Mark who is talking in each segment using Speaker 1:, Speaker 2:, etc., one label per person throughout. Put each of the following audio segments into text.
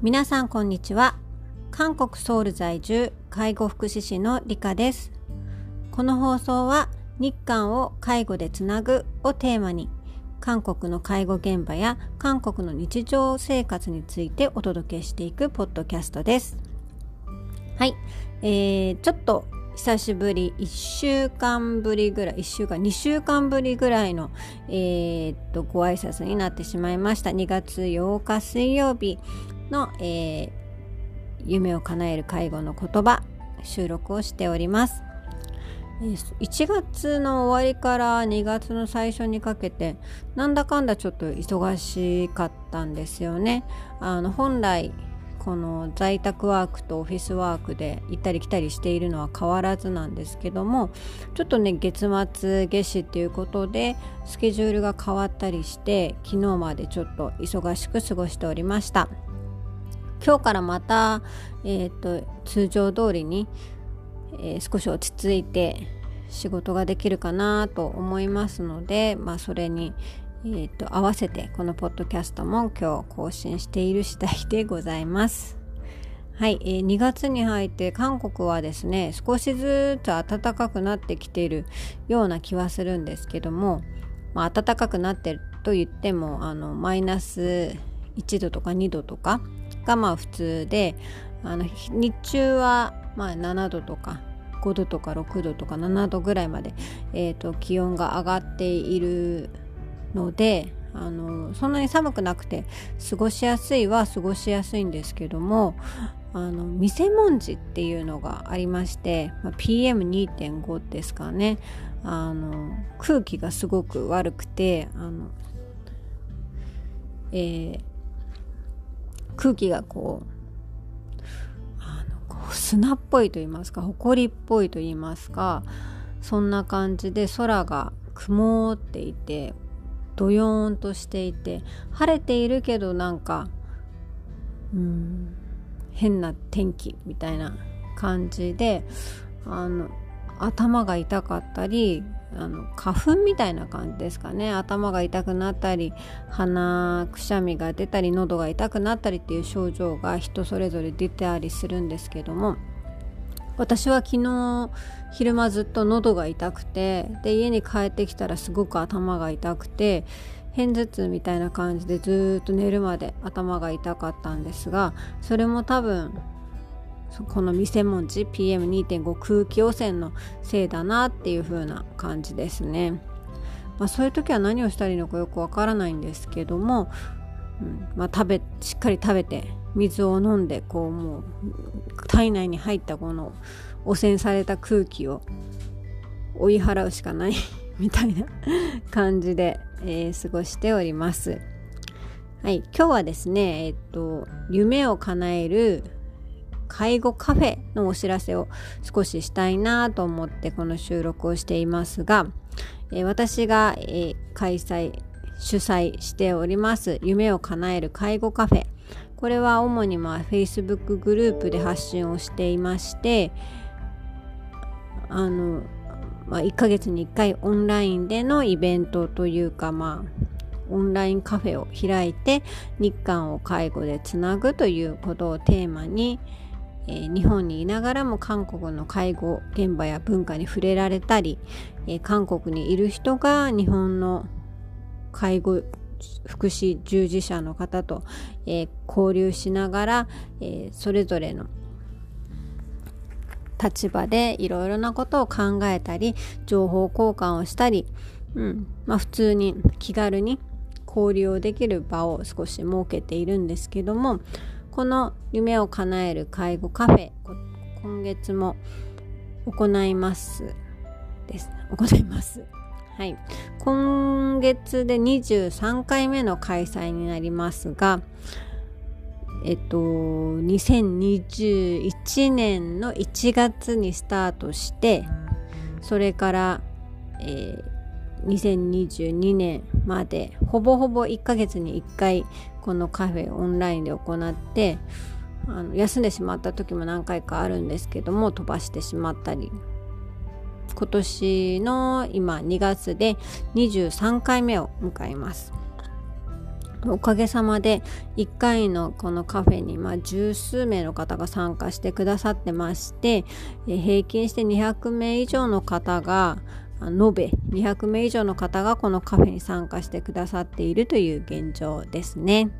Speaker 1: 皆さんこんにちは。韓国ソウル在住介護福祉士の理香です。この放送は日韓を介護でつなぐをテーマに韓国の介護現場や韓国の日常生活についてお届けしていくポッドキャストです。はい、えー、ちょっと久しぶり1週間ぶりぐらい1週間2週間ぶりぐらいの、えー、っとご挨拶になってしまいました。2月8日水曜日の、えー、夢を叶える介護の言葉収録をしております。1月の終わりから2月の最初にかけてなんだかんだちょっと忙しかったんですよね。あの本来この在宅ワークとオフィスワークで行ったり来たりしているのは変わらずなんですけどもちょっとね月末月始っていうことでスケジュールが変わったりして昨日までちょっと忙しく過ごしておりました。今日からまた、えーと、通常通りに、えー、少し落ち着いて仕事ができるかなと思いますので、まあ、それに、えーと、合わせてこのポッドキャストも今日更新している次第でございます。はい、えー、2月に入って韓国はですね少しずつ暖かくなってきているような気はするんですけども、まあ、暖かくなってると言ってもあのマイナス1度とか2度とかがまあ普通であの日中はまあ7度とか5度とか6度とか7度ぐらいまで、えーと気温が上がっているのであのそんなに寒くなくて過ごしやすいは過ごしやすいんですけどもあの見せ文字っていうのがありまして、まあ、PM2.5 ですかね。あの空気がすごく悪くてあの、えー、空気がこうあのこう砂っぽいと言いますか埃っぽいと言いますかそんな感じで空が曇っていてどよーんとしていて晴れているけどなんかうん変な天気みたいな感じであの頭が痛かったりあの花粉みたいな感じですかね。頭が痛くなったり鼻くしゃみが出たり喉が痛くなったりっていう症状が人それぞれ出てたりするんですけども私は昨日昼間ずっと喉が痛くてで家に帰ってきたらすごく頭が痛くて片頭痛みたいな感じでずっと寝るまで頭が痛かったんですがそれも多分この見せ文字 PM2.5 空気汚染のせいだなっていう風な感じですね。まあ、そういう時は何をしたらいいのかよくわからないんですけども、うんまあ、食べしっかり食べて水を飲んでこうもう体内に入ったこの汚染された空気を追い払うしかない みたいな感じで、えー、過ごしております。はい、今日はですね、えっと、夢を叶える介護カフェのお知らせを少ししたいなと思ってこの収録をしていますが、えー、私が、えー、開催主催しております夢を叶える介護カフェこれは主にまあ Facebook グループで発信をしていましてあの、まあ、1ヶ月に1回オンラインでのイベントというかまあオンラインカフェを開いて日韓を介護でつなぐということをテーマに、えー、日本にいながらも韓国の介護現場や文化に触れられたり、えー、韓国にいる人が日本の介護福祉従事者の方と、えー、交流しながら、えー、それぞれの立場でいろいろなことを考えたり情報交換をしたり、うんまあ、普通に気軽に交流をできる場を少し設けているんですけどもこの夢を叶える介護カフェ今月も行いますです。行います。はい、今月で23回目の開催になりますが、えっと、2021年の1月にスタートしてそれから、えー、2022年までほぼほぼ1ヶ月に1回このカフェオンラインで行ってあの休んでしまった時も何回かあるんですけども飛ばしてしまったり今年の今2月で23回目を迎えますおかげさまで1回のこのカフェにまあ十数名の方が参加してくださってまして平均して200名以上の方が延べ200名以上の方がこのカフェに参加してくださっているという現状ですね。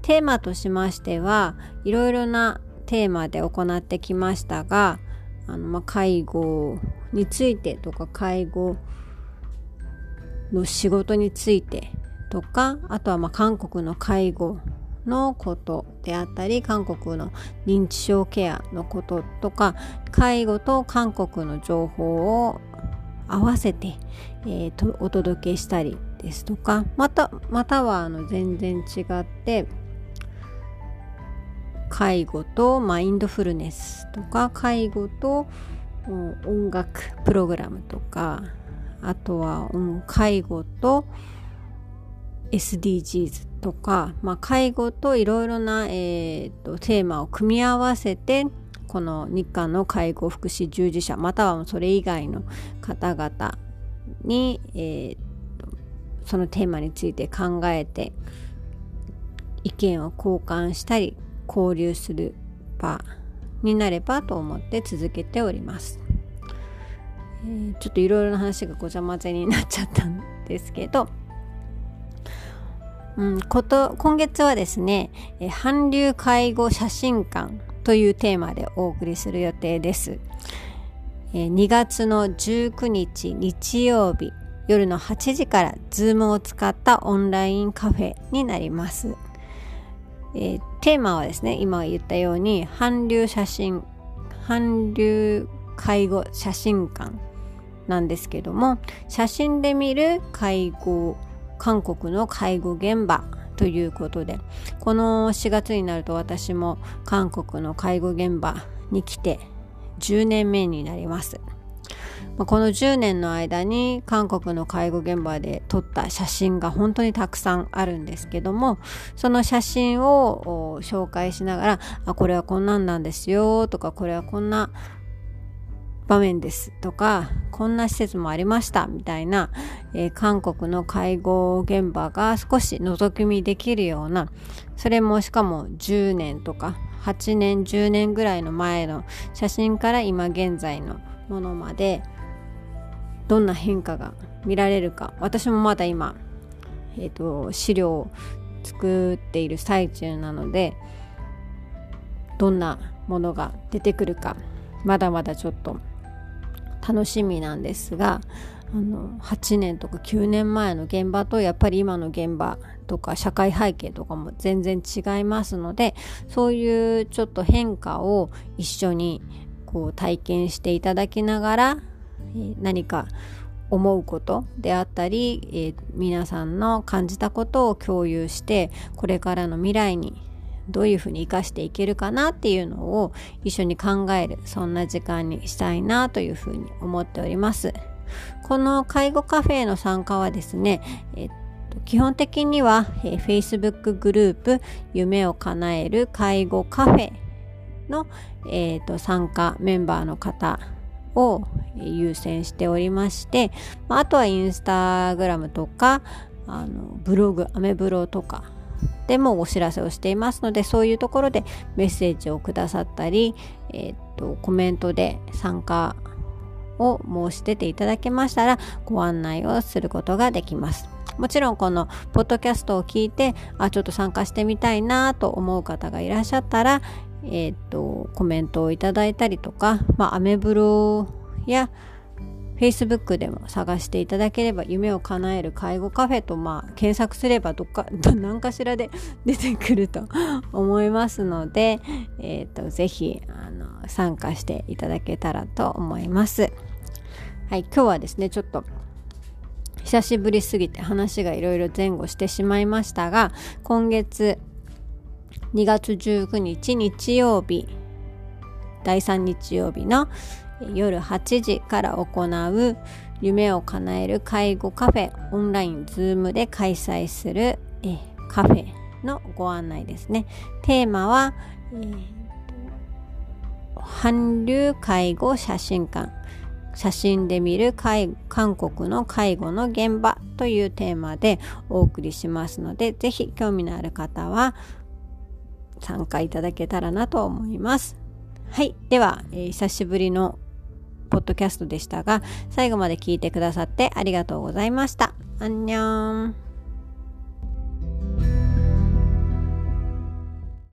Speaker 1: テーマとしましてはいろいろなテーマで行ってきましたがあの、まあ、介護についてとか介護の仕事についてとかあとはま韓国の介護のことであったり韓国の認知症ケアのこととか介護と韓国の情報を合わせて、えー、とお届けしたりですとかまたまたはあの全然違って介護とマインドフルネスとか介護と音楽プログラムとかあとは、介護と SDGs とか、まあ、介護といろいろな、えーと、テーマを組み合わせてこの日韓の介護福祉従事者またはそれ以外の方々に、えーとそのテーマについて考えて意見を交換したり交流する場になればと思って続けております。えー、ちょっといろいろな話がごちゃ混ぜになっちゃったんですけど、うん、こと今月はですね、え、韓流介護写真館というテーマでお送りする予定です。えー、2月の19日日曜日夜の8時から Zoom を使ったオンラインカフェになります。えー、テーマはですね今言ったように韓流写真韓流介護写真館なんですけども写真で見る介護韓国の介護現場ということでこの4月になると私も韓国の介護現場に来て10年目になります。まあ、この10年の間に韓国の介護現場で撮った写真が本当にたくさんあるんですけどもその写真を紹介しながらあこれはこんなんなんですよとかこれはこんな場面ですとかこんな施設もありましたみたいな、えー、韓国の介護現場が少し覗き見できるようなそれもしかも10年とか8年10年ぐらいの前の写真から今現在のものまでどんな変化が見られるか。私もまだ今、えーと、資料を作っている最中なのでどんなものが出てくるかまだまだちょっと楽しみなんですがあの8年とか9年前の現場とやっぱり今の現場とか社会背景とかも全然違いますのでそういうちょっと変化を一緒にこう体験していただきながら何か思うことであったり、えー、皆さんの感じたことを共有してこれからの未来にどういうふうに生かしていけるかなっていうのを一緒に考えるそんな時間にしたいなというふうに思っております。この介護カフェの参加はですね、えっと、基本的には、えー、Facebook グループ夢を叶える介護カフェの、えーと参加メンバーの方を優先しておりまして、あとはインスタグラムとかあのブログアメブロとかでもお知らせをしていますのでそういうところでメッセージをくださったり、えー、とコメントで参加を申し出ていただけましたらご案内をすることができます。もちろんこのポッドキャストを聞いてあちょっと参加してみたいなと思う方がいらっしゃったら、えっ、とコメントをいただいたりとか、まあ、アメブロや Facebook でも探していただければ夢を叶える介護カフェとまあ検索すればどっか 何かしらで 出てくると 思いますので、えーと、ぜひあの参加していただけたらと思います。はい、今日はですねちょっと久しぶりすぎて話がいろいろ前後してしまいましたが今月2月19日日曜日第3日曜日の夜8時から行う夢を叶える介護カフェオンラインズームで開催するえカフェのご案内ですね。テーマは、えー、韓流介護写真館。写真で見る韓国の介護の現場というテーマでお送りしますので、ぜひ興味のある方は参加いただけたらなと思います。はい。では、えー、久しぶりのポッドキャストでしたが、最後まで聞いてくださってありがとうございました。あんにゃーん。